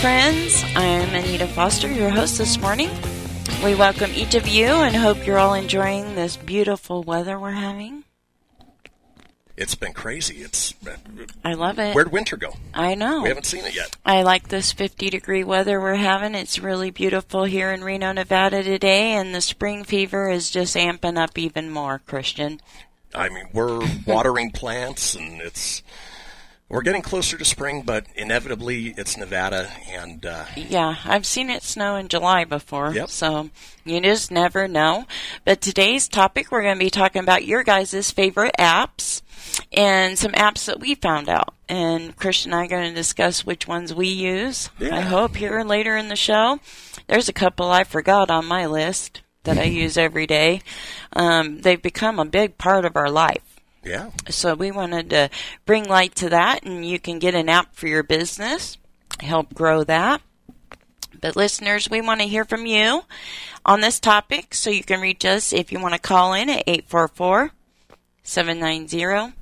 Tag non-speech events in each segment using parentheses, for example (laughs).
Friends. I'm Anita Foster, your host this morning. We welcome each of you and hope you're all enjoying this beautiful weather we're having. It's been crazy. It's I love it. where'd winter go? I know. We haven't seen it yet. I like this 50 degree weather we're having. It's really beautiful here in Reno, Nevada today, and the spring fever is just amping up even more, Christian. I mean, we're watering (laughs) plants, and it's we're getting closer to spring, but inevitably it's Nevada, and uh, Yeah, I've seen it snow in July before, Yep. so you just never know. But today's topic, we're going to be talking about your guys' favorite apps and some apps that we found out. And Christian and I are going to discuss which ones we use. Yeah. I hope here later in the show. There's a couple I forgot on my list that I use every day. Um, they've become a big part of our life. Yeah, So we wanted to bring light to that, and you can get an app for your business, help grow that. But listeners, we want to hear from you on this topic, so you can reach us if you want to call in at 844 790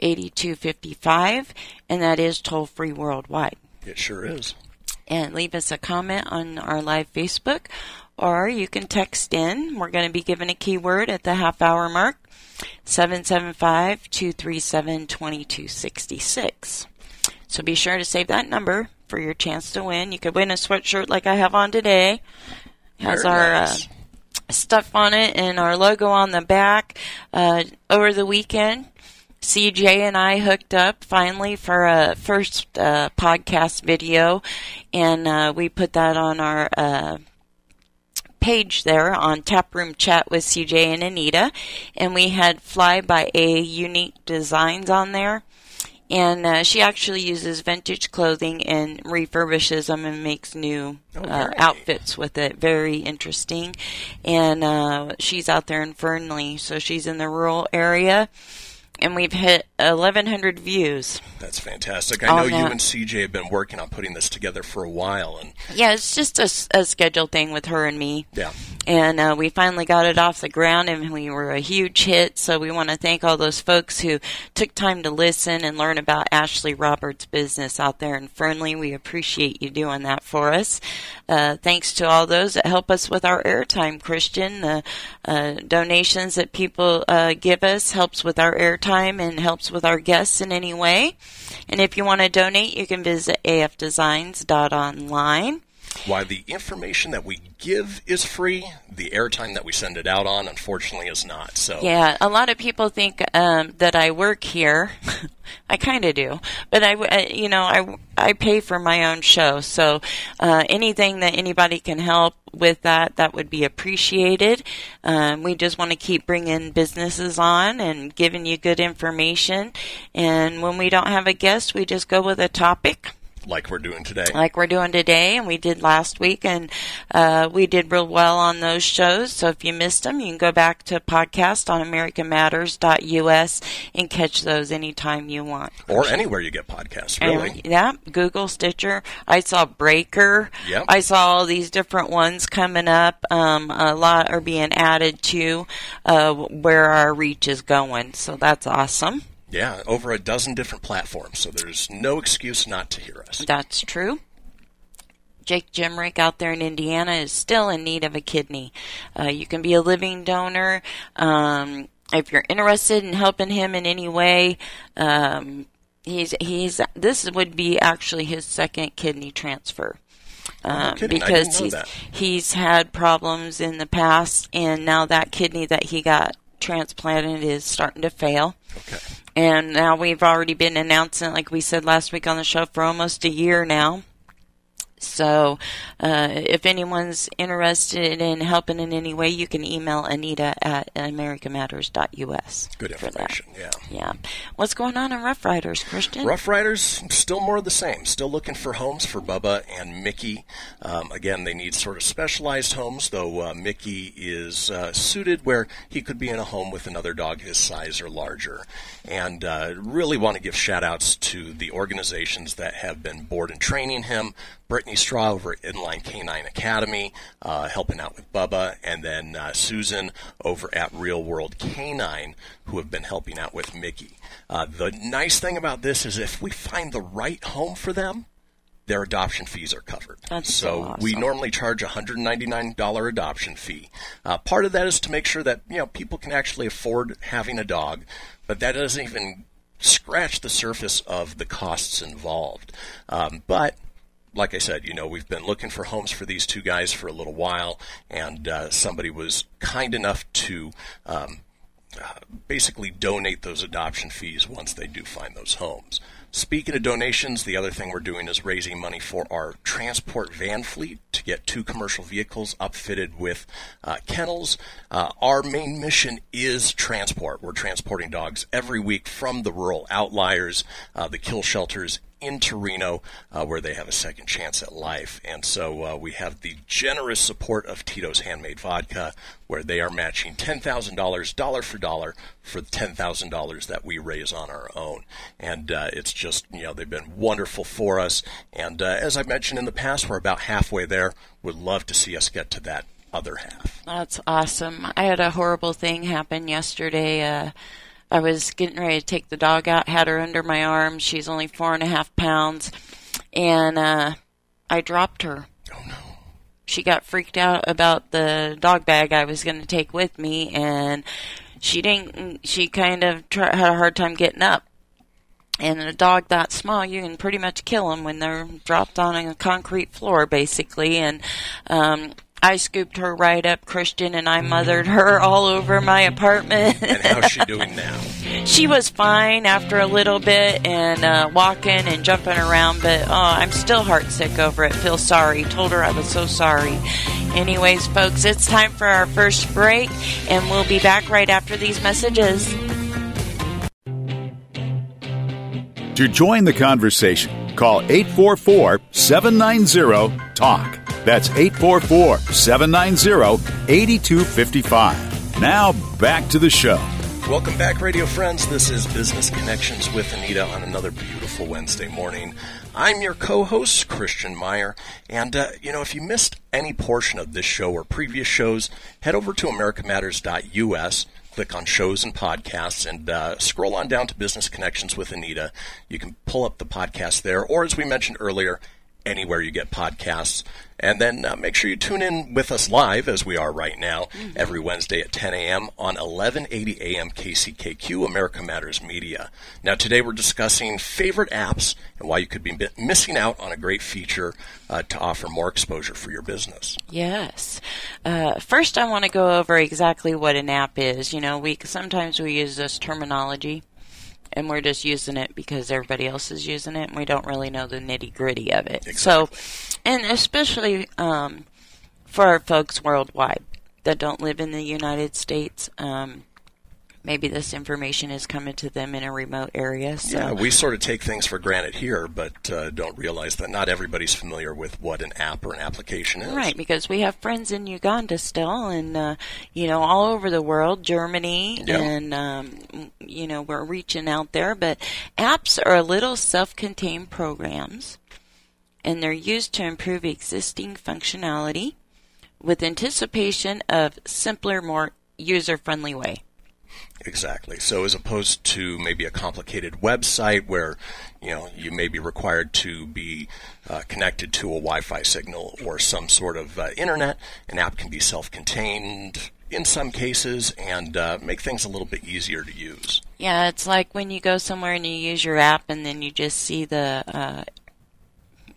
8255, and that is toll free worldwide. it sure is. And leave us a comment on our live Facebook, or you can text in. We're going to be given a keyword at the half hour mark 775 237 2266. So be sure to save that number for your chance to win. You could win a sweatshirt like I have on today. Has Very our nice. uh, stuff on it and our logo on the back. Uh, over the weekend, CJ and I hooked up finally for a first uh, podcast video, and uh, we put that on our uh, page there on Taproom Chat with CJ and Anita, and we had Fly by A Unique Designs on there. And uh, she actually uses vintage clothing and refurbishes them and makes new Oh, uh, outfits with it. Very interesting. And uh, she's out there in Fernley, so she's in the rural area. And we've hit 1,100 views. That's fantastic. I know you and CJ have been working on putting this together for a while, and Yeah, it's just a schedule thing with her and me. yeah, and uh, we finally got it off the ground and we were a huge hit. So we want to thank all those folks who took time to listen and learn about ashley roberts business out there in fernley. We appreciate you doing that for us. Uh, thanks to all those that help us with our airtime christian. The uh, donations that people uh, give us helps with our airtime and helps with our guests in any way. And if you want to donate you can visit afdesigns.online while the information that we give is free, the airtime that we send it out on, unfortunately, is not. So Yeah, a lot of people think um, that I work here. (laughs) I kind of do, but I, you know, I I pay for my own show, so uh, anything that anybody can help with that, that would be appreciated. Um, we just want to keep bringing businesses on and giving you good information. And when we don't have a guest, we just go with a topic like we're doing today. like we're doing today and we did last week and uh, we did real well on those shows so if you missed them you can go back to podcast on americanmatters.us and catch those anytime you want or anywhere you get podcasts, really. and, yeah, Google, Stitcher. I saw Breaker. Yep. I saw all these different ones coming up. Um, a lot are being added to uh, where our reach is going, so that's awesome. Yeah, over a dozen different platforms, so there's no excuse not to hear us. That's true. Jake Jimrick out there in Indiana is still in need of a kidney. Uh, you can be a living donor. Um, if you're interested in helping him in any way, um, he's he's this would be actually his second kidney transfer. Um. I because he's that. he's had problems in the past, and now that kidney that he got transplanted is starting to fail. Okay. And now we've already been announcing, like we said last week on the show, for almost a year now. So, uh, if anyone's interested in helping in any way, you can email Anita at americamatters.us. Good for that. information. Yeah. Yeah. What's going on in Rough Riders, Christian? Rough Riders, still more of the same. Still looking for homes for Bubba and Mickey. Um, again, they need sort of specialized homes, though uh, Mickey is uh, suited where he could be in a home with another dog his size or larger. And uh, really want to give shout outs to the organizations that have been board and training him. Brittany Straw over at Inline Canine Academy, uh, helping out with Bubba, and then uh, Susan over at Real World Canine, who have been helping out with Mickey. Uh, the nice thing about this is if we find the right home for them, their adoption fees are covered. That's so so we normally charge a $199 adoption fee. Uh, part of that is to make sure that you know people can actually afford having a dog, but that doesn't even scratch the surface of the costs involved. Um, but like I said, you know, we've been looking for homes for these two guys for a little while, and uh, somebody was kind enough to um, uh, basically donate those adoption fees once they do find those homes. Speaking of donations, the other thing we're doing is raising money for our transport van fleet to get two commercial vehicles upfitted with uh, kennels. Uh, our main mission is transport. We're transporting dogs every week from the rural outliers, uh, the kill shelters into Reno, uh, where they have a second chance at life. And so uh, we have the generous support of Tito's Handmade Vodka, where they are matching $10,000 for dollar for the $10,000 that we raise on our own. And uh, it's just, you know, they've been wonderful for us. And uh, as I mentioned in the past, we're about halfway there. Would love to see us get to that other half. That's awesome. I had a horrible thing happen yesterday. I was getting ready to take the dog out, had her under my arm. She's only four and a half pounds, and uh, I dropped her. Oh no. She got freaked out about the dog bag I was going to take with me, and she didn't. She kind of try, had a hard time getting up. And a dog that small, you can pretty much kill them when they're dropped on a concrete floor, basically. And um, I scooped her right up, Christian, and I mm-hmm. mothered her mm-hmm. all over my apartment. And how's she (laughs) doing now? she was fine after a little bit and uh, walking and jumping around, but oh, I'm still heartsick over it. Feel sorry. Told her I was so sorry. Anyways, folks, it's time for our first break, and we'll be back right after these messages. To join the conversation, call 844 790 TALK. That's 844 790 8255. Now back to the show. Welcome back, radio friends. This is Business Connections with Anita on another beautiful Wednesday morning. I'm your co host, Christian Meyer. And, uh, you know, if you missed any portion of this show or previous shows, head over to americamatters.us, click on shows and podcasts, and uh, scroll on down to Business Connections with Anita. You can pull up the podcast there, or as we mentioned earlier, anywhere you get podcasts. And then uh, make sure you tune in with us live, as we are right now, every Wednesday at 10 a.m. on 1180 a.m. KCKQ, America Matters Media. Now, today we're discussing favorite apps and why you could be missing out on a great feature uh, to offer more exposure for your business. Yes. Uh, first, I want to go over exactly what an app is. You know, we sometimes we use this terminology, and we're just using it because everybody else is using it, and we don't really know the nitty gritty of it. So, and especially um, for our folks worldwide that don't live in the United States. Um, maybe this information is coming to them in a remote area. So Yeah, we sort of take things for granted here, but uh, don't realize that not everybody's familiar with what an app or an application is. Right, because we have friends in Uganda still, and uh, you know, all over the world, Germany, Yeah. and um, you know, we're reaching out there. But apps are little self-contained programs, and they're used to improve existing functionality with anticipation of simpler, more user-friendly way. Exactly. So as opposed to maybe a complicated website where, you know, you may be required to be uh, connected to a Wi-Fi signal or some sort of uh, internet, an app can be self-contained in some cases and uh, make things a little bit easier to use. Yeah, it's like when you go somewhere and you use your app and then you just see the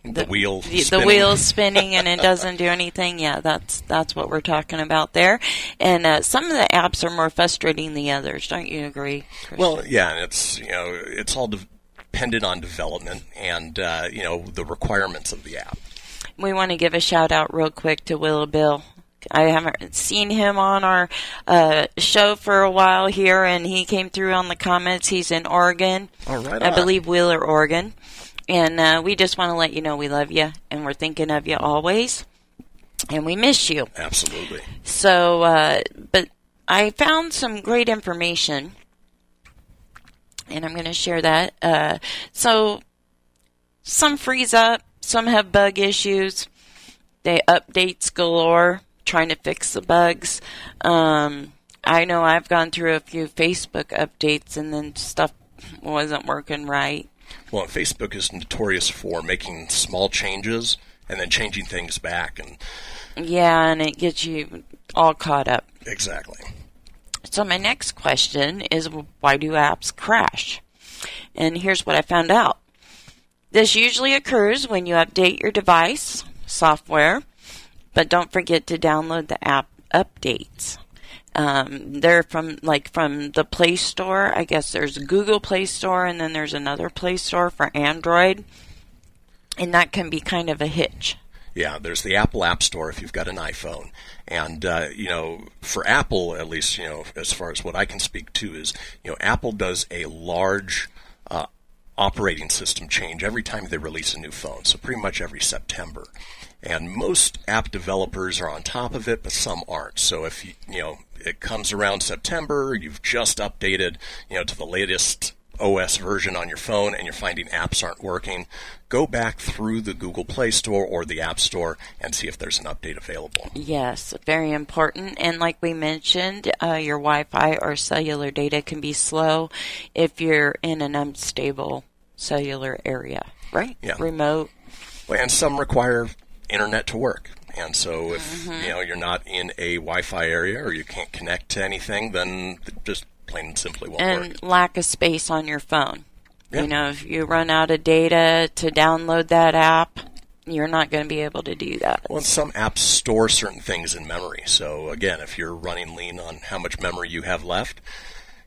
uh, The, wheel the, the spinning. wheels spinning and it doesn't do anything. Yeah, that's that's what we're talking about there. And uh, some of the apps are more frustrating than others. Don't you agree? Christian? Well, yeah, and it's you know it's all de- dependent on development and uh, you know the requirements of the app. we want to give a shout out real quick to Willow Bill. I haven't seen him on our uh, show for a while here, and he came through on the comments. He's in Oregon, All right, I on. believe Wheeler, Oregon, and uh, we just want to let you know we love you and we're thinking of you always, and we miss you. Absolutely. So, uh, but I found some great information, and I'm going to share that. Uh, so, some freeze up, some have bug issues. They updates galore, trying to fix the bugs. Um, I know I've gone through a few Facebook updates, and then stuff wasn't working right. Well, Facebook is notorious for making small changes and then changing things back, and Yeah, and it gets you all caught up. exactly. So my next question is why do apps crash? And here's what I found out. This usually occurs when you update your device software, but don't forget to download the app updates. Um, they're from like from the Play Store. I guess there's Google Play Store, and then there's another Play Store for Android, and that can be kind of a hitch. Yeah, there's the Apple App Store if you've got an iPhone, and uh, you know, for Apple at least, you know, as far as what I can speak to is, you know, Apple does a large uh, operating system change every time they release a new phone. So pretty much every September, and most app developers are on top of it, but some aren't. So if you, you know, it comes around September, you've just updated, you know, to the latest OS version on your phone and you're finding apps aren't working, go back through the Google Play Store or the App Store and see if there's an update available. Yes, very important. And like we mentioned, uh, your Wi Fi or cellular data can be slow if you're in an unstable cellular area, right? Yeah. Remote. And some require internet to work. And so if you know you're not in a Wi-Fi area or you can't connect to anything, then just plain and simply won't work. And lack of space on your phone. Yeah. You know, if you run out of data to download that app, you're not going to be able to do that. Well, some apps store certain things in memory. So again, if you're running lean on how much memory you have left,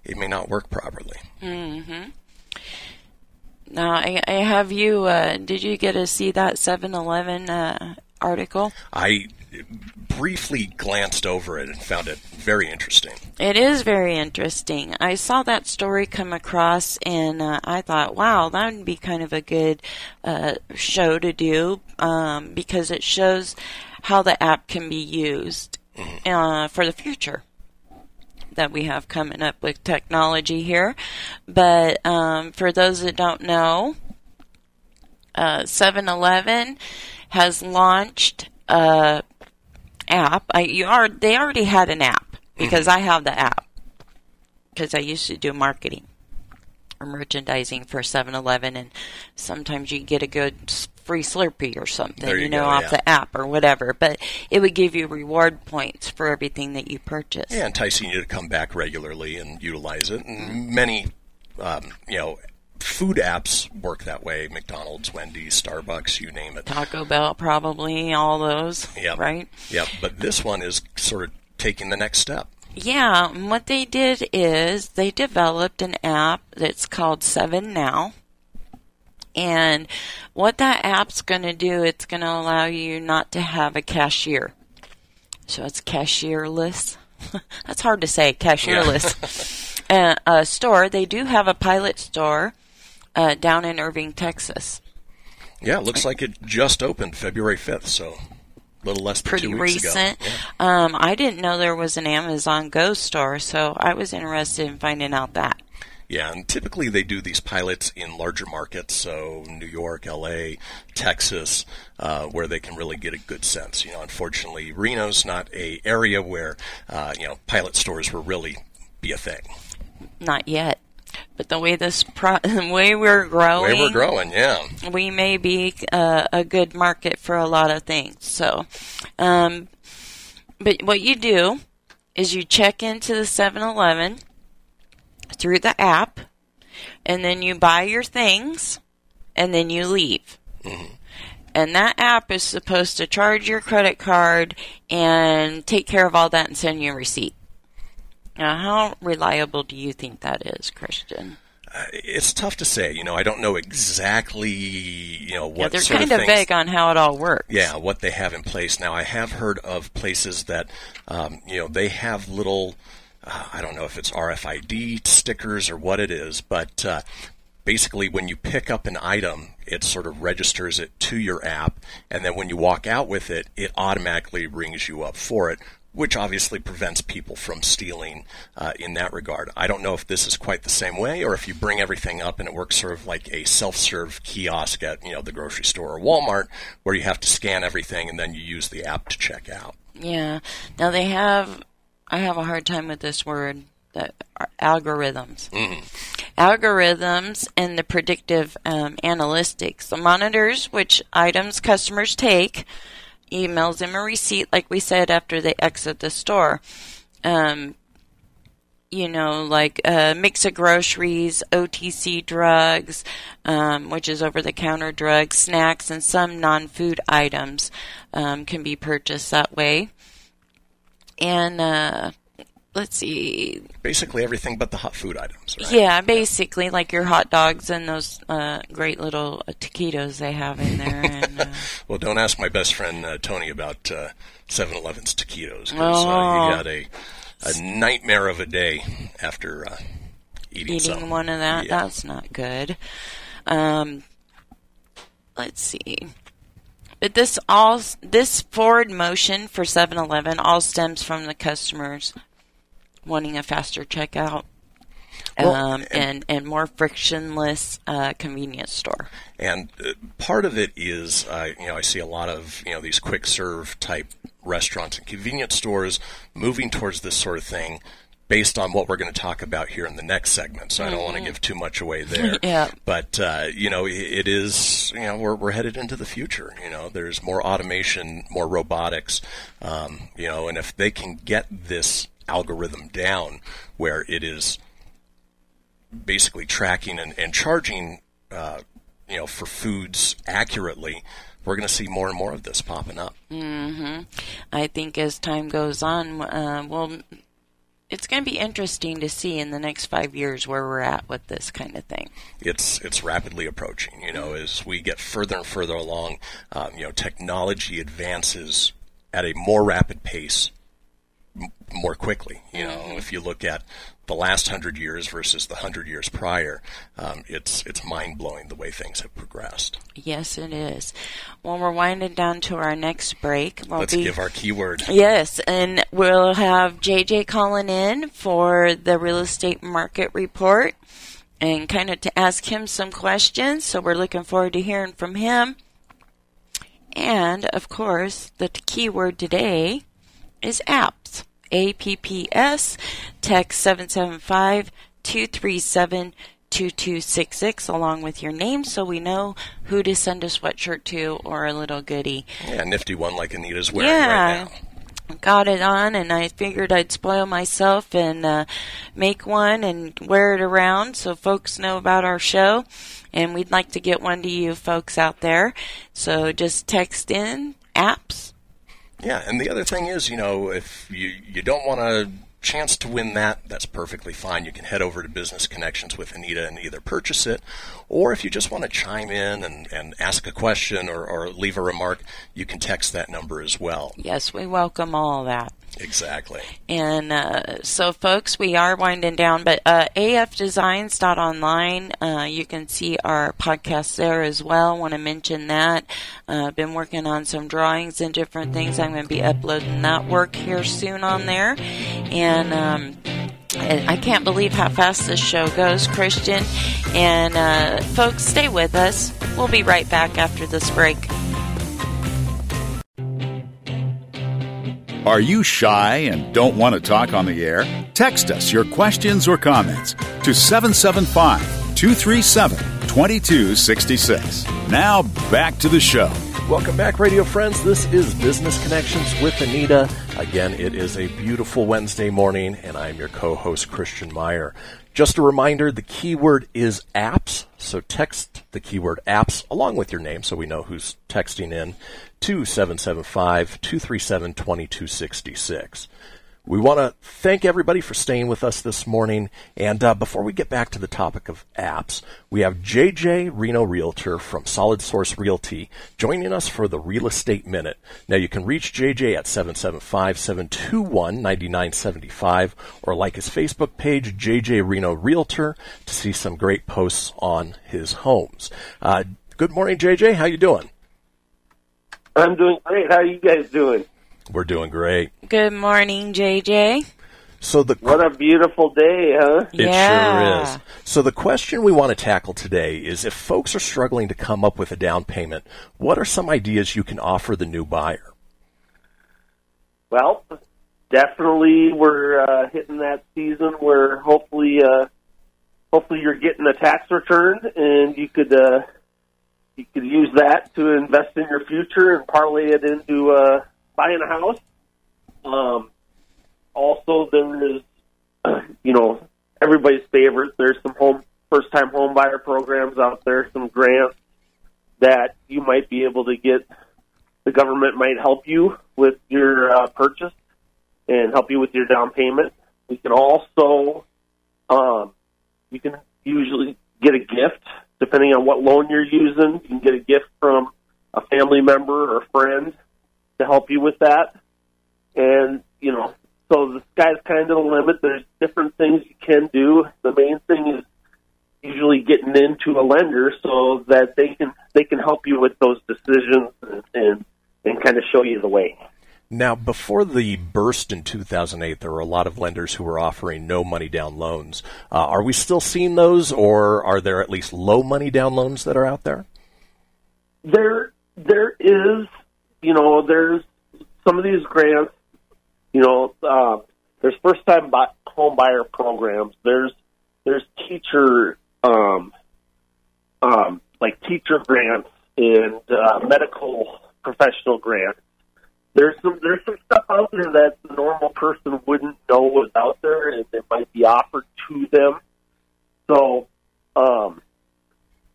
it may not work properly. Hmm. Now, I, I have you, uh, did you get to see that 7 Eleven uh, article? I briefly glanced over it and found it very interesting. It is very interesting. I saw that story come across, and uh, I thought, wow, that would be kind of a good uh, show to do um, because it shows how the app can be used uh, for the future that we have coming up with technology here. But um, for those that don't know, uh, 7 Eleven has launched a app. I, you are they already had an app because I have the app because I used to do marketing or merchandising for 7-Eleven and sometimes you get a good free Slurpee or something, There you know, go, off yeah. the app or whatever. But it would give you reward points for everything that you purchase. Yeah, enticing you to come back regularly and utilize it. And many, um, you know, food apps work that way. McDonald's, Wendy's, Starbucks, you name it. Taco Bell, probably all those, Yep. right? Yep. But this one is sort of taking the next step. Yeah, and what they did is they developed an app that's called Seven Now. And what that app's going to do, it's going to allow you not to have a cashier. So it's cashierless. (laughs) that's hard to say, cashierless. (laughs) uh, a store, they do have a pilot store uh, down in Irving, Texas. Yeah, it looks like it just opened February 5th, so a little less than pretty two weeks recent. ago. Yeah. Um, I didn't know there was an Amazon Go store, so I was interested in finding out that. Yeah, and typically they do these pilots in larger markets, so New York, LA, Texas, uh, where they can really get a good sense. You know, unfortunately, Reno's not a area where uh, you know pilot stores will really be a thing. Not yet. But the way this pro- the (laughs) way we're growing, Way we're growing, yeah. we may be uh, a good market for a lot of things. So, um, but what you do is you check into the 7-Eleven through the app, and then you buy your things, and then you leave. And that app is supposed to charge your credit card and take care of all that and send you a receipt. Now, how reliable do you think that is, Christian? It's tough to say. You know, I don't know exactly, you know, what Yeah, they're kind of of things vague on how it all works. yeah, what they have in place. Now, I have heard of places that, um, you know, they have little, uh, I don't know if it's RFID stickers or what it is, but uh, basically when you pick up an item, it sort of registers it to your app, and then when you walk out with it, it automatically rings you up for it. Which obviously prevents people from stealing uh, in that regard. I don't know if this is quite the same way, or if you bring everything up and it works sort of like a self-serve kiosk at you know the grocery store or Walmart, where you have to scan everything and then you use the app to check out. Yeah. Now they have. I have a hard time with this word. That are algorithms. Algorithms and the predictive um, analytics. The monitors which items customers take, emails them a receipt, like we said after they exit the store. Um, you know, like a mix of groceries, OTC drugs, um, which is over the counter drugs, snacks, and some non food items um, can be purchased that way. And uh, let's see. Basically everything but the hot food items. Right? Yeah, basically like your hot dogs and those uh, great little uh, taquitos they have in there. And, uh, (laughs) Well, don't ask my best friend uh, Tony about uh, 7-Eleven's taquitos because uh, Oh. he had a, a nightmare of a day after uh, eating, eating one of that. Yeah. That's not good. Um, let's see. But this all this forward motion for 7-Eleven all stems from the customers wanting a faster checkout Well, um, and and more frictionless uh, convenience store. And uh, part of it is, uh, you know, I see a lot of, you know, these quick serve type restaurants and convenience stores moving towards this sort of thing based on what we're going to talk about here in the next segment. So I don't want to give too much away there. (laughs) Yeah. But, uh, you know, it is, you know, we're, we're headed into the future. You know, there's more automation, more robotics, um, you know, and if they can get this algorithm down where it is basically tracking and, and charging, uh, you know, for foods accurately, we're going to see more and more of this popping up. mm-hmm. I think as time goes on, uh, well, it's going to be interesting to see in the next five years where we're at with this kind of thing. It's it's rapidly approaching. You know, as we get further and further along, um, you know, technology advances at a more rapid pace, more quickly. You know, if you look at the last hundred years versus the hundred years prior, um, it's it's mind blowing the way things have progressed. Yes, it is. Well, we're winding down to our next break. We'll Let's be- give our keyword. Yes, and we'll have JJ calling in for the real estate market report and kind of to ask him some questions. So we're looking forward to hearing from him. And of course, the keyword today is apps. A P P S. Text 775 237 2266 along with your name so we know who to send a sweatshirt to or a little goodie. Yeah, nifty one like Anita's wearing Yeah. right now. got it on and I figured I'd spoil myself and uh, make one and wear it around so folks know about our show. And we'd like to get one to you folks out there. So just text in apps. Yeah, and the other thing is, you know, if you you don't want a chance to win that, that's perfectly fine. You can head over to Business Connections with Anita and either purchase it, or if you just want to chime in and, and ask a question or, or leave a remark, you can text that number as well. Yes, we welcome all that. Exactly. And uh, so, folks, we are winding down, but uh, afdesigns.online, uh, you can see our podcast there as well. Want to mention that. Uh, I've been working on some drawings and different things. I'm going to be uploading that work here soon on there. And um, I can't believe how fast this show goes, Christian. And uh, folks, stay with us. We'll be right back after this break. Are you shy and don't want to talk on the air? Text us your questions or comments to 775 237 2266. Now back to the show. Welcome back, radio friends. This is Business Connections with Anita. Again, it is a beautiful Wednesday morning, and I'm your co host, Christian Meyer. Just a reminder the keyword is apps, so text the keyword apps along with your name so we know who's texting in to 775 237 2266. We want to thank everybody for staying with us this morning. And uh, before we get back to the topic of apps, we have JJ Reno Realtor from Solid Source Realty joining us for the Real Estate Minute. Now, you can reach JJ at 775 721 9975 or like his Facebook page, JJ Reno Realtor, to see some great posts on his homes. Uh, good morning, JJ. How you doing? I'm doing great. How are you guys doing? We're doing great. Good morning, JJ. So the What a beautiful day, huh? It Yeah. sure is. So the question we want to tackle today is if folks are struggling to come up with a down payment, what are some ideas you can offer the new buyer? Well, definitely we're uh, hitting that season where hopefully, uh, hopefully you're getting a tax return and you could uh, you could use that to invest in your future and parlay it into uh, buying a house. Um, also, there is, (clears throat) you know, everybody's favorite. There's some home first time home buyer programs out there, some grants that you might be able to get. The government might help you with your uh, purchase and help you with your down payment. We can also, um, you can usually get a gift depending on what loan you're using. You can get a gift from a family member or friend to help you with that. And, you know, so the sky's kind of the limit. There's different things you can do. The main thing is usually getting into a lender so that they can they can help you with those decisions and and, and kind of show you the way. Now, before the burst in 2008, there were a lot of lenders who were offering no money down loans. Uh, are we still seeing those, or are there at least low money down loans that are out there? There there is you know there's some of these grants you know uh, there's first time buy, home buyer programs there's there's teacher um, um, like teacher grants and uh, medical professional grants there's some there's some stuff out there that the normal person wouldn't know was out there and it might be offered to them. So um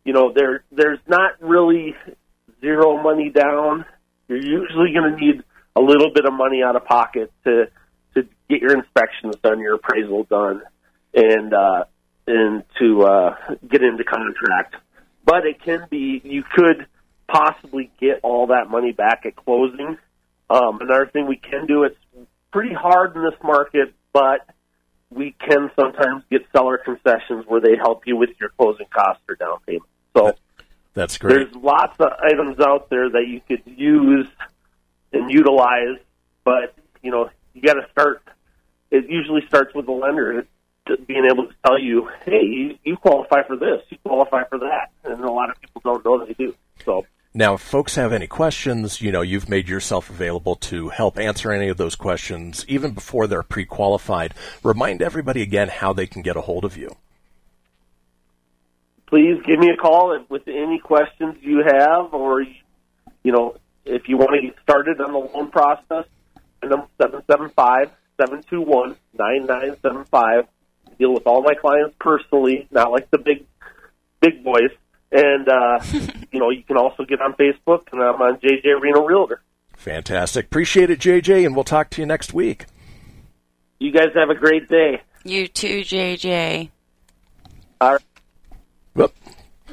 you know there there's not really zero money down. You're usually going to need a little bit of money out of pocket to to get your inspections done your appraisal done and uh and to uh get into contract. But it can be you could possibly get all that money back at closing um, another thing we can do, it's pretty hard in this market, but we can sometimes get seller concessions where they help you with your closing costs or down payment. So That's great. there's lots of items out there that you could use and utilize, but you know you got to start. It usually starts with the lender being able to tell you, "Hey, you, you qualify for this, you qualify for that," and a lot of people don't know they do. So Now, if folks have any questions, you know, you've made yourself available to help answer any of those questions even before they're pre qualified. Remind everybody again how they can get a hold of you. please give me a call with any questions you have, or you know, if you want to get started on the loan process. Number seven seven five seven two one nine nine seven five. Deal with all my clients personally, not like the big big boys. And uh, (laughs) you know, you can also get on Facebook, and I'm on JJ Reno Realtor. Fantastic. Appreciate it, JJ, and we'll talk to you next week. You guys have a great day. You too, JJ. All right. Whoop.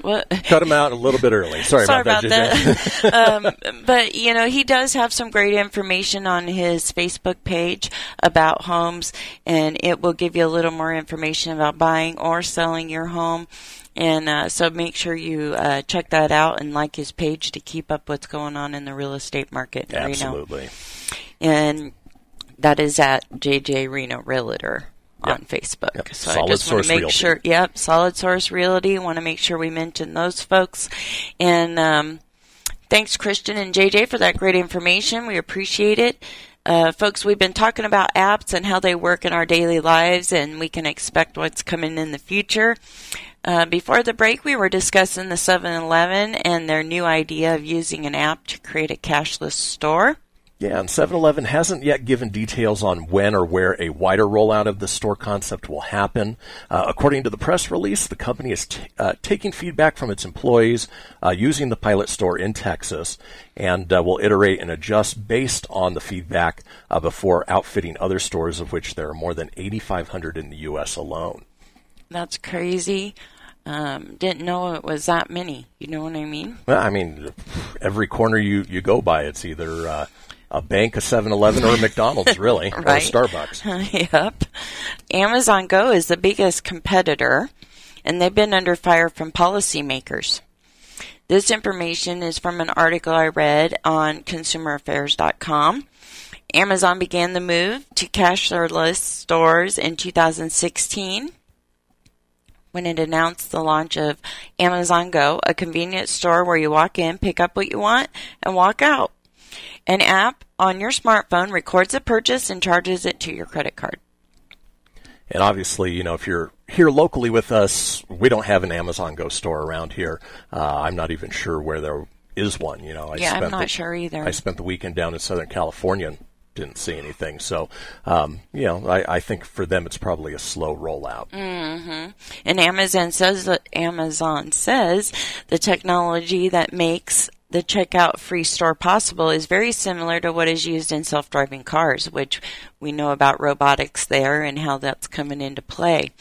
What? (laughs) Cut him out a little bit early. Sorry, Sorry about, about that, that. (laughs) um, but you know, he does have some great information on his Facebook page about homes, and it will give you a little more information about buying or selling your home. And uh, so make sure you uh, check that out and like his page to keep up what's going on in the real estate market. in Reno. Absolutely. And that is at JJ Reno Realtor on Facebook. Yep. So I Solid just want Source to make Realty. sure, yep, Solid Source Realty. Want to make sure we mention those folks. And um, thanks, Christian and JJ, for that great information. We appreciate it. Uh, folks, we've been talking about apps and how they work in our daily lives, and we can expect what's coming in the future. Uh, before the break, we were discussing the 7 Eleven and their new idea of using an app to create a cashless store. Yeah, and 7 Eleven hasn't yet given details on when or where a wider rollout of the store concept will happen. Uh, according to the press release, the company is t- uh, taking feedback from its employees uh, using the pilot store in Texas and uh, will iterate and adjust based on the feedback uh, before outfitting other stores, of which there are more than 8,500 in the U.S. alone. That's crazy. Um, didn't know it was that many. You know what I mean? Well, I mean, every corner you, you go by, it's either uh, a bank, a 7 Eleven, or a McDonald's, (laughs) really, or a Starbucks. (laughs) yep. Amazon Go is the biggest competitor, and they've been under fire from policymakers. This information is from an article I read on consumeraffairs.com. Amazon began the move to cashless stores in 2016 when it announced the launch of Amazon Go, a convenience store where you walk in, pick up what you want, and walk out. An app on your smartphone records a purchase and charges it to your credit card. And obviously, you know, if you're here locally with us, we don't have an Amazon Go store around here. Uh, I'm not even sure where there is one. You know, I Yeah, I'm not the- sure either. I spent the weekend down in Southern California and didn't see anything. So, um, you know, I, I think for them it's probably a slow rollout. Mm. And Amazon says that Amazon says the technology that makes the checkout free store possible is very similar to what is used in self-driving cars, which we know about robotics there and how that's coming into play.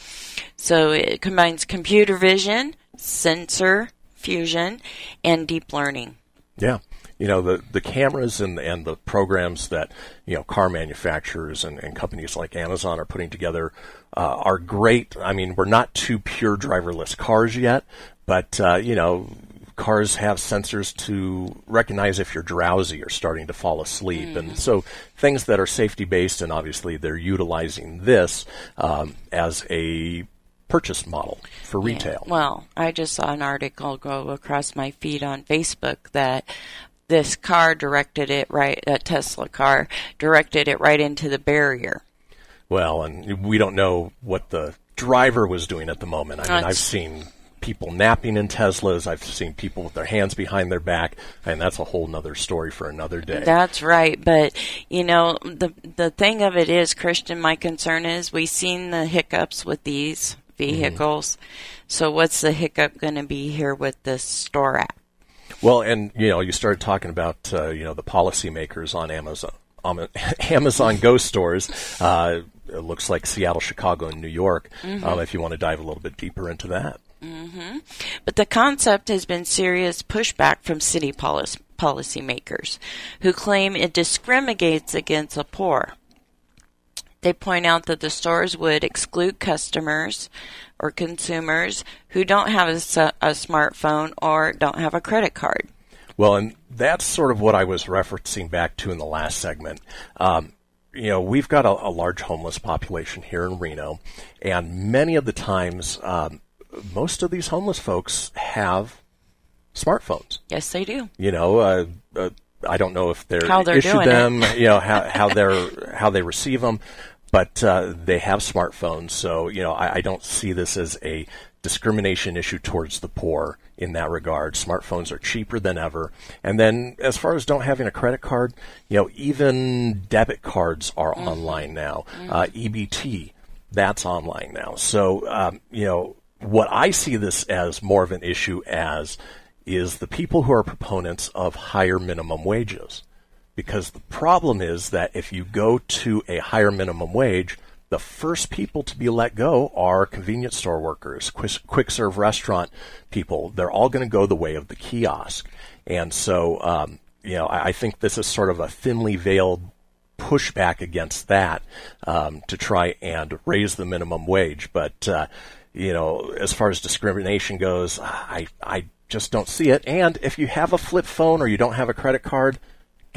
So it combines computer vision, sensor fusion, and deep learning. Yeah. You know, the, the cameras and, and the programs that, you know, car manufacturers and, and companies like Amazon are putting together uh, are great. I mean, we're not to pure driverless cars yet, but, uh, you know, cars have sensors to recognize if you're drowsy or starting to fall asleep. And so things that are safety based, and obviously they're utilizing this um, as a purchase model for retail. Well, I just saw an article go across my feed on Facebook that this car directed it right, a Tesla car directed it right into the barrier. Well, and we don't know what the driver was doing at the moment. I mean, I've seen people napping in Teslas. I've seen people with their hands behind their back, and that's a whole nother story for another day. That's right, but you know the the thing of it is, Christian. My concern is we've seen the hiccups with these mm-hmm. vehicles. So what's the hiccup going to be here with this store app? Well, and you know, you started talking about uh, you know the policymakers on Amazon. Um, (laughs) Amazon Go stores. Uh, it looks like Seattle, Chicago, and New York. Um, if you want to dive a little bit deeper into that. But the concept has been serious pushback from city policy policymakers who claim it discriminates against the poor. They point out that the stores would exclude customers or consumers who don't have a smartphone or don't have a credit card. Well, and that's sort of what I was referencing back to in the last segment. Um, you know, we've got a, a large homeless population here in Reno, and many of the times, um, most of these homeless folks have smartphones. Yes, they do. You know, uh, uh, I don't know if they're, How they're issued doing it. them, you know, how, how (laughs) they're how they receive them, but uh, they have smartphones. So you know, I, I don't see this as a discrimination issue towards the poor in that regard. Smartphones are cheaper than ever. And then as far as don't having a credit card, you know, even debit cards are Mm-hmm. online now. Uh, EBT, that's online now. So um, you know, what I see this as more of an issue as is the people who are proponents of higher minimum wages. Because the problem is that if you go to a higher minimum wage, the first people to be let go are convenience store workers, quick, serve restaurant people. They're all going to go the way of the kiosk. And so, um, you know, I, I think this is sort of a thinly veiled pushback against that um, to try and raise the minimum wage. But uh, you know, as far as discrimination goes, I I just don't see it. And if you have a flip phone or you don't have a credit card,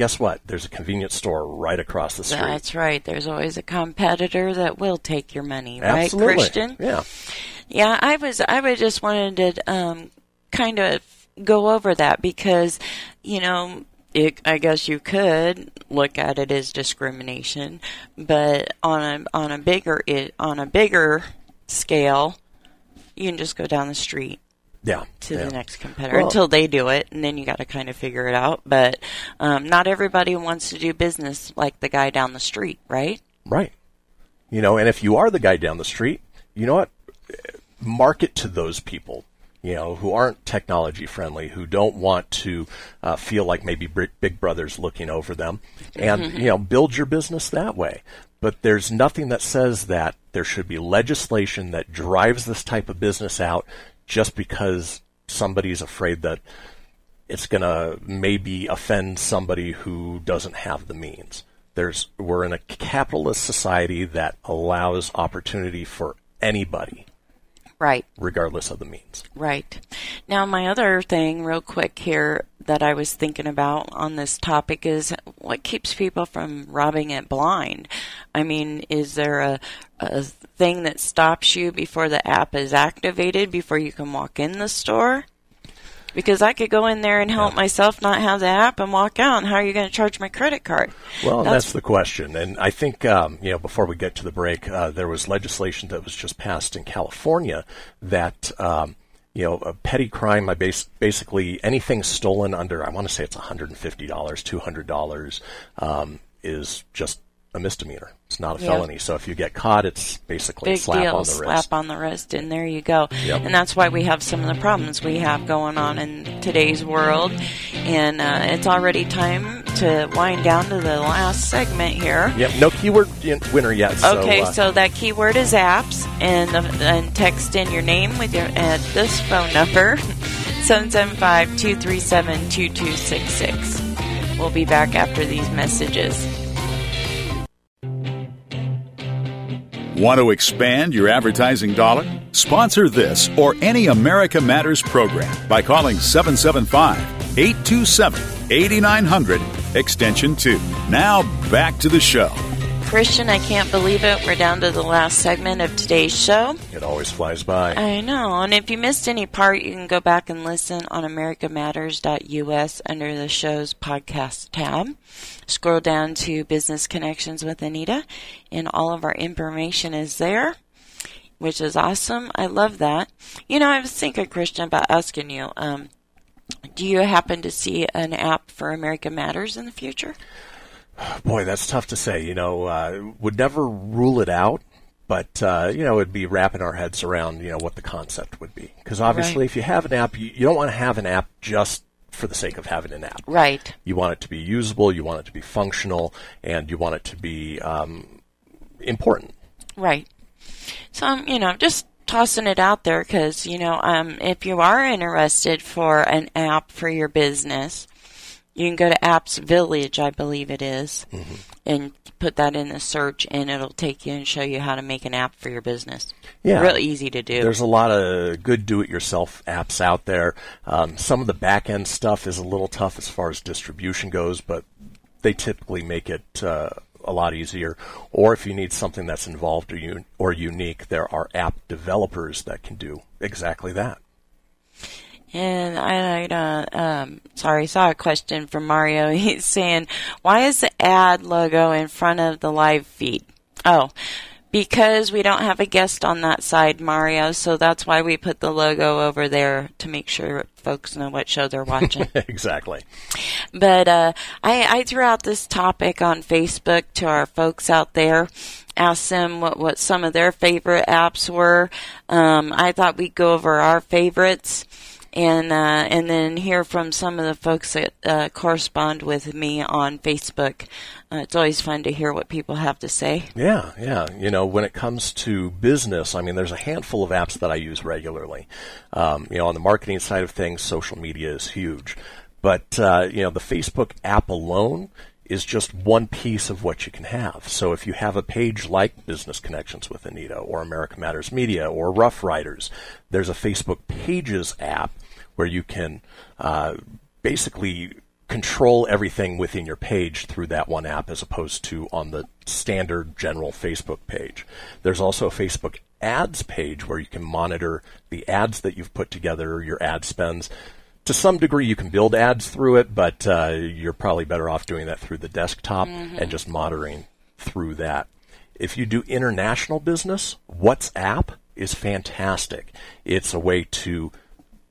guess what? There's a convenience store right across the street. That's right. There's always a competitor that will take your money, right, Absolutely. Christian? Yeah. Yeah, I was. I was just wanted to um, kind of go over that because, you know, it, I guess you could look at it as discrimination, but on a on a bigger it on a bigger scale, you can just go down the street Yeah. to yeah. the next competitor Well- until they do it, and then you got to kind of figure it out. But um, not everybody wants to do business like the guy down the street, right? Right. You know, and if you are the guy down the street, you know what? Market to those people, you know, who aren't technology friendly, who don't want to uh, feel like maybe Big Big Brother's looking over them, and, (laughs) you know, build your business that way. But there's nothing that says that there should be legislation that drives this type of business out just because somebody's afraid that it's going to maybe offend somebody who doesn't have the means. There's we're in a capitalist society that allows opportunity for anybody Right. regardless of the means. Right. Now, my other thing, real quick here, that I was thinking about on this topic is what keeps people from robbing it blind? I mean, is there a, a thing that stops you before the app is activated, before you can walk in the store? Because I could go in there and help myself not have the app and walk out. And how are you going to charge my credit card? Well, that's, the question. And I think, um, you know, before we get to the break, uh, there was legislation that was just passed in California that, um, you know, a petty crime, I base, basically anything stolen under, I want to say it's $150, $200, um, is just a misdemeanor. It's not a Yeah. felony. So if you get caught, it's basically a Big slap deal. on the wrist. Slap on the wrist, and there you go. Yep. And that's why we have some of the problems we have going on in today's world. And uh, it's already time to wind down to the last segment here. Yep, no keyword winner yet. So, Okay, uh, so that keyword is apps, and the, and text in your name with your at this phone number, (laughs) 775-237-2266. We'll be back after these messages. Want to expand your advertising dollar? Sponsor this or any America Matters program by calling 775 827 8900 extension 2. Now back to the show. Christian, I can't believe it. We're down to the last segment of today's show. it always flies by. I know. And if you missed any part, you can go back and listen on americamatters.us under the show's podcast tab. Scroll down to Business Connections with Anita, and all of our information is there, which is awesome. I love that. You know, I was thinking, Christian, about asking you, um, do you happen to see an app for America Matters in the future? Boy, that's tough to say. You know, uh, would never rule it out, but uh, you know, it'd be wrapping our heads around you know what the concept would be. Because obviously, Right. if you have an app, you, you don't want to have an app just for the sake of having an app. Right. You want it to be usable, you want it to be functional, and you want it to be um, important. Right. So I'm, you know, just tossing it out there because, you know, um, if you are interested for an app for your business, you can go to Apps Village, I believe it is, and put that in the search, and it'll take you and show you how to make an app for your business. Yeah. Real easy to do. There's a lot of good do-it-yourself apps out there. Um, some of the back-end stuff is a little tough as far as distribution goes, but they typically make it uh, a lot easier. Or if you need something that's involved or, un- or unique, there are app developers that can do exactly that. And I, uh, um, sorry, saw a question from Mario. (laughs) He's saying, why is the ad logo in front of the live feed? Oh, because we don't have a guest on that side, Mario, so that's why we put the logo over there to make sure folks know what show they're watching. (laughs) exactly. But uh, I, I threw out this topic on Facebook to our folks out there. Asked them what, what some of their favorite apps were. Um, I thought we'd go over our favorites and uh, and then hear from some of the folks that uh, correspond with me on Facebook. Uh, it's always fun to hear what people have to say. Yeah, yeah. You know, when it comes to business, I mean, there's a handful of apps that I use regularly. Um, you know, on the marketing side of things, social media is huge. But, uh, you know, the Facebook app alone is just one piece of what you can have. So if you have a page like Business Connections with Anita or America Matters Media or Rough Riders, there's a Facebook Pages app where you can uh, basically control everything within your page through that one app as opposed to on the standard general Facebook page. There's also a Facebook ads page where you can monitor the ads that you've put together, your ad spends. To some degree, you can build ads through it, but uh, you're probably better off doing that through the desktop and just monitoring through that. If you do international business, WhatsApp is fantastic. It's a way to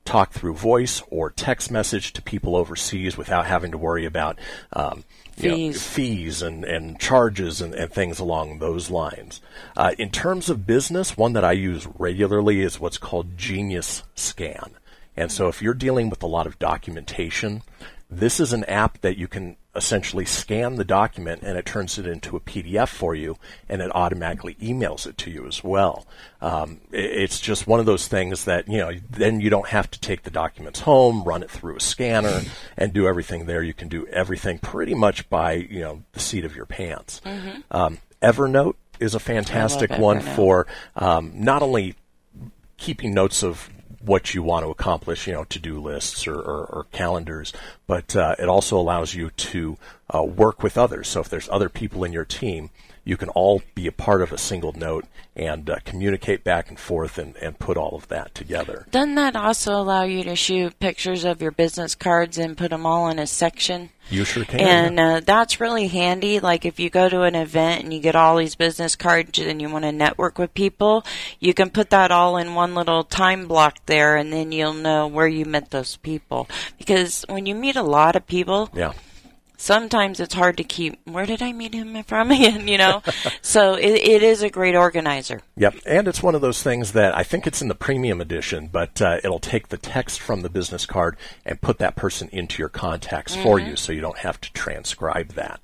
talk through voice or text message to people overseas without having to worry about um, you know, Fees. fees and, and charges and, and things along those lines. Uh, in terms of business, one that I use regularly is what's called Genius Scan. And so if you're dealing with a lot of documentation, this is an app that you can essentially scan the document and it turns it into a PDF for you and it automatically emails it to you as well. Um, it's just one of those things that, you know, then you don't have to take the documents home, run it through a scanner and do everything there. You can do everything pretty much by, you know, the seat of your pants. Um, Evernote is a fantastic one for um, not only keeping notes of what you want to accomplish, you know, to-do lists or, or, or calendars, but uh, it also allows you to uh, work with others. So if there's other people in your team, you can all be a part of a single note and uh, communicate back and forth and, and put all of that together. Doesn't that also allow you to shoot pictures of your business cards and put them all in a section? You sure can. And uh, that's really handy. Like if you go to an event and you get all these business cards and you want to network with people, you can put that all in one little time block there, and then you'll know where you met those people. Because when you meet a lot of people, yeah. Sometimes it's hard to keep. Where did I meet him from? (laughs) And you know, (laughs) so it, it is a great organizer. Yep, and it's one of those things that I think it's in the premium edition, but uh, it'll take the text from the business card and put that person into your contacts for you, so you don't have to transcribe that.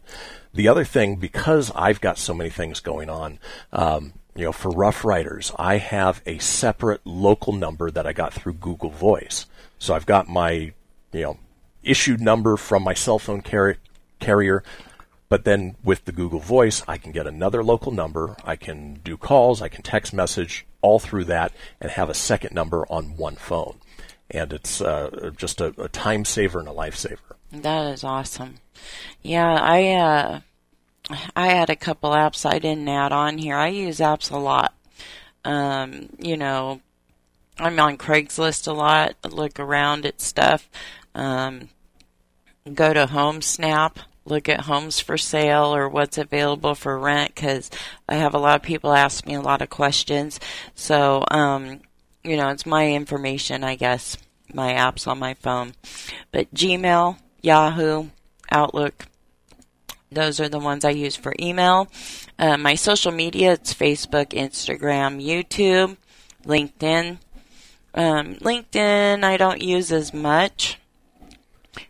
The other thing, because I've got so many things going on, um, you know, for Rough Riders, I have a separate local number that I got through Google Voice. So I've got my, you know, issued number from my cell phone carri- carrier. But then with the Google Voice, I can get another local number. I can do calls. I can text message all through that and have a second number on one phone. And it's uh, just a, a time saver and a lifesaver. That is awesome. Yeah, I uh I had a couple apps I didn't add on here. I use apps a lot. Um, you know, I'm on Craigslist a lot, look around at stuff. Um go to HomeSnap, look at homes for sale or what's available for rent cuz I have a lot of people ask me a lot of questions. So, um you know, it's my information, I guess, my apps on my phone. But Gmail, Yahoo, Outlook, those are the ones I use for email. Uh, my social media, it's Facebook, Instagram, YouTube, LinkedIn. Um, LinkedIn, I don't use as much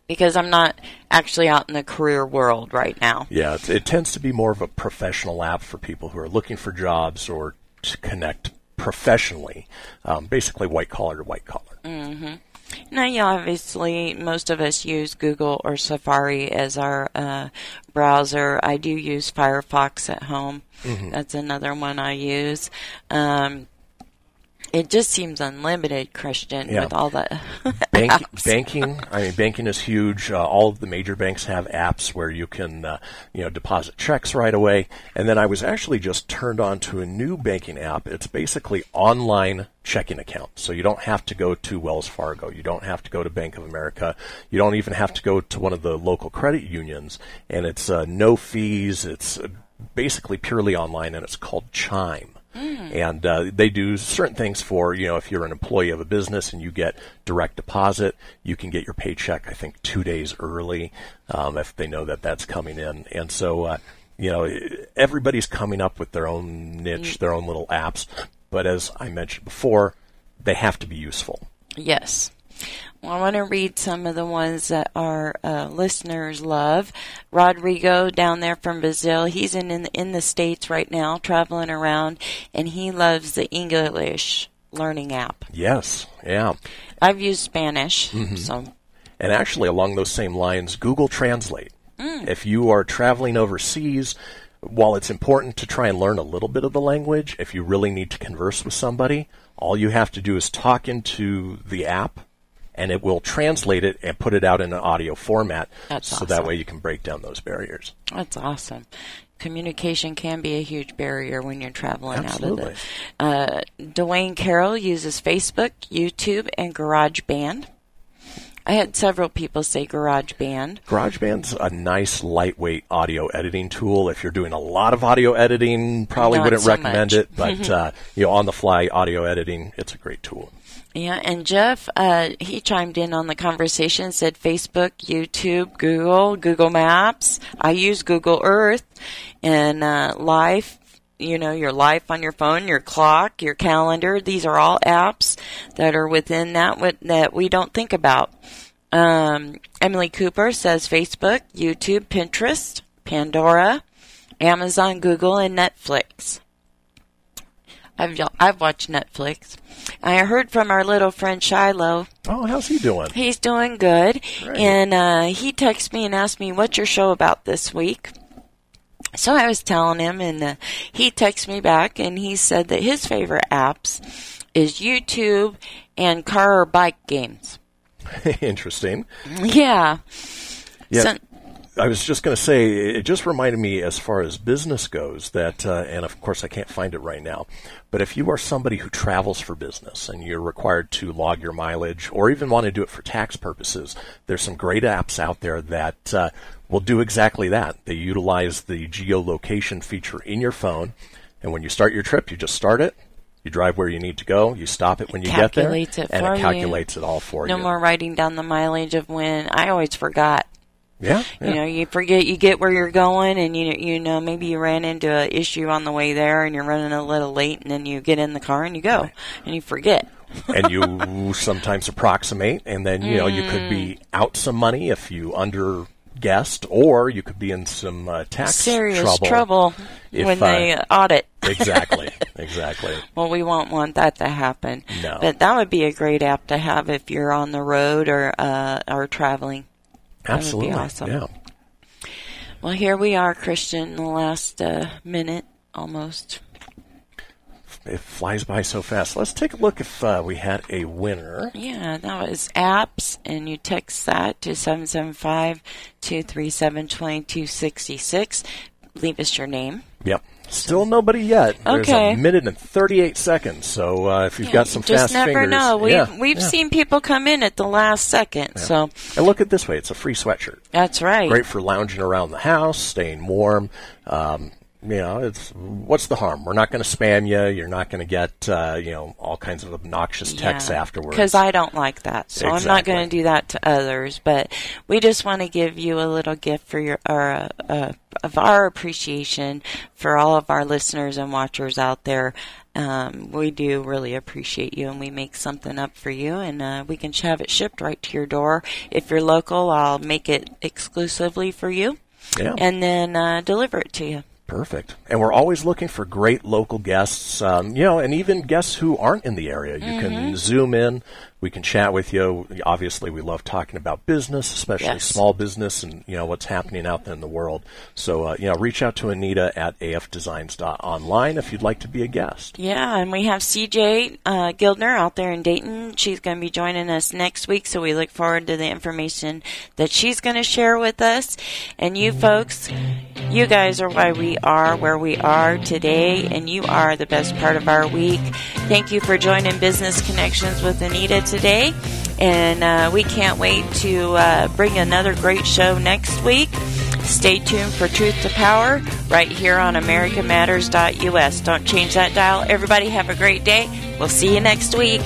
because I'm not actually out in the career world right now. Yeah, it, it tends to be more of a professional app for people who are looking for jobs or to connect professionally, um, basically white collar to white collar. Now, yeah, obviously, most of us use Google or Safari as our uh, browser. I do use Firefox at home. That's another one I use. Um, it just seems unlimited, Christian, Yeah. with all the (laughs) Bank, apps. banking, I mean, banking is huge. Uh, all of the major banks have apps where you can, uh, you know, deposit checks right away. And then I was actually just turned on to a new banking app. It's basically online checking account. So you don't have to go to Wells Fargo. You don't have to go to Bank of America. You don't even have to go to one of the local credit unions. And it's uh, no fees. It's basically purely online, and it's called Chime and uh, they do certain things for you know if you're an employee of a business and you get direct deposit you can get your paycheck i think two days early um, if they know that that's coming in. And so uh, you know everybody's coming up with their own niche their own little apps. But as i mentioned before they have to be useful. Yes. Well, I want to read some of the ones that our uh, listeners love. Rodrigo down there from Brazil, he's in, in in the states right now, traveling around, and he loves the English learning app. yes yeah I've used Spanish, so And actually, along those same lines, Google Translate. If you are traveling overseas, while it's important to try and learn a little bit of the language, if you really need to converse with somebody, all you have to do is talk into the app, and it will translate it and put it out in an audio format, That's so that way you can break down those barriers. that's awesome. Communication can be a huge barrier when you're traveling Absolutely. out of the. Uh, Dwayne Carroll uses Facebook, YouTube, and GarageBand. I had several people say GarageBand. GarageBand's a nice lightweight audio editing tool. If you're doing a lot of audio editing, probably Not wouldn't so recommend much. it. But (laughs) uh, you know, on the fly audio editing, it's a great tool. Yeah, and Jeff, uh, he chimed in on the conversation, said Facebook, YouTube, Google, Google Maps. I use Google Earth and uh, Life. You know, your life on your phone, your clock, your calendar. These are all apps that are within that that we don't think about. Um, Emily Cooper says Facebook, YouTube, Pinterest, Pandora, Amazon, Google, and Netflix. I've I've watched Netflix. I heard from our little friend Shiloh. Oh, how's he doing? He's doing good, Great. and uh, he texted me and asked me, "What's your show about this week?" So I was telling him, and uh, he texted me back, and he said that his favorite apps is YouTube and car or bike games. (laughs) Interesting. Yeah. Yeah. So- I was just going to say, it just reminded me as far as business goes that, uh, and of course I can't find it right now, but if you are somebody who travels for business and you're required to log your mileage or even want to do it for tax purposes, there's some great apps out there that uh, will do exactly that. They utilize the geolocation feature in your phone, and when you start your trip, you just start it. You drive where you need to go. You stop it when you get there, it and it you. calculates it all for no you. No more writing down the mileage of when I always forgot. Yeah, yeah. You know, you forget you get where you're going, and you you know maybe you ran into an issue on the way there, and you're running a little late, and then you get in the car and you go, and you forget. (laughs) and you sometimes approximate, and then you know you could Mm. be out some money if you under guessed, or you could be in some uh, tax Serious trouble. trouble, if, when uh, they audit. (laughs) exactly, (laughs) exactly. Well, we won't want that to happen. No. But that would be a great app to have if you're on the road or uh, or traveling. Absolutely, awesome. yeah. Well, here we are, Christian, in the last uh, minute almost. It flies by so fast. Let's take a look if uh, we had a winner. Yeah, that was apps, and you text that to 775 237 2266. Leave us your name. Yep. Still nobody yet. There's Okay. a minute and 38 seconds. So uh, if you've got some Just fast never fingers, know. We've, yeah, we've yeah. seen people come in at the last second, so And look at this way: it's a free sweatshirt. that's right. great for lounging around the house, staying warm. Um, you know, it's what's the harm? We're not going to spam you. You're not going to get uh, you know all kinds of obnoxious texts afterwards. Because I don't like that, so I'm not going to do that to others. But we just want to give you a little gift for your or uh, uh, of our appreciation for all of our listeners and watchers out there. Um, we do really appreciate you, and we make something up for you, and uh, we can have it shipped right to your door. If you're local, I'll make it exclusively for you, yeah, and then uh, deliver it to you. Perfect. And we're always looking for great local guests. Um, you know, and even guests who aren't in the area. You Mm-hmm. can zoom in. We can chat with you. Obviously, we love talking about business, especially Yes. small business, and you know what's happening out there in the world. So, uh, you know, reach out to Anita at afdesigns.online if you'd like to be a guest. Yeah, and we have CJ uh, Gildner out there in Dayton. She's going to be joining us next week, so we look forward to the information that she's going to share with us. And you folks, you guys are why we are where we are today, and you are the best part of our week. Thank you for joining Business Connections with Anita today, and uh, we can't wait to uh, bring another great show next week. Stay tuned for Truth to Power right here on AmericaMatters.us. Don't change that dial. Everybody have a great day. We'll see you next week.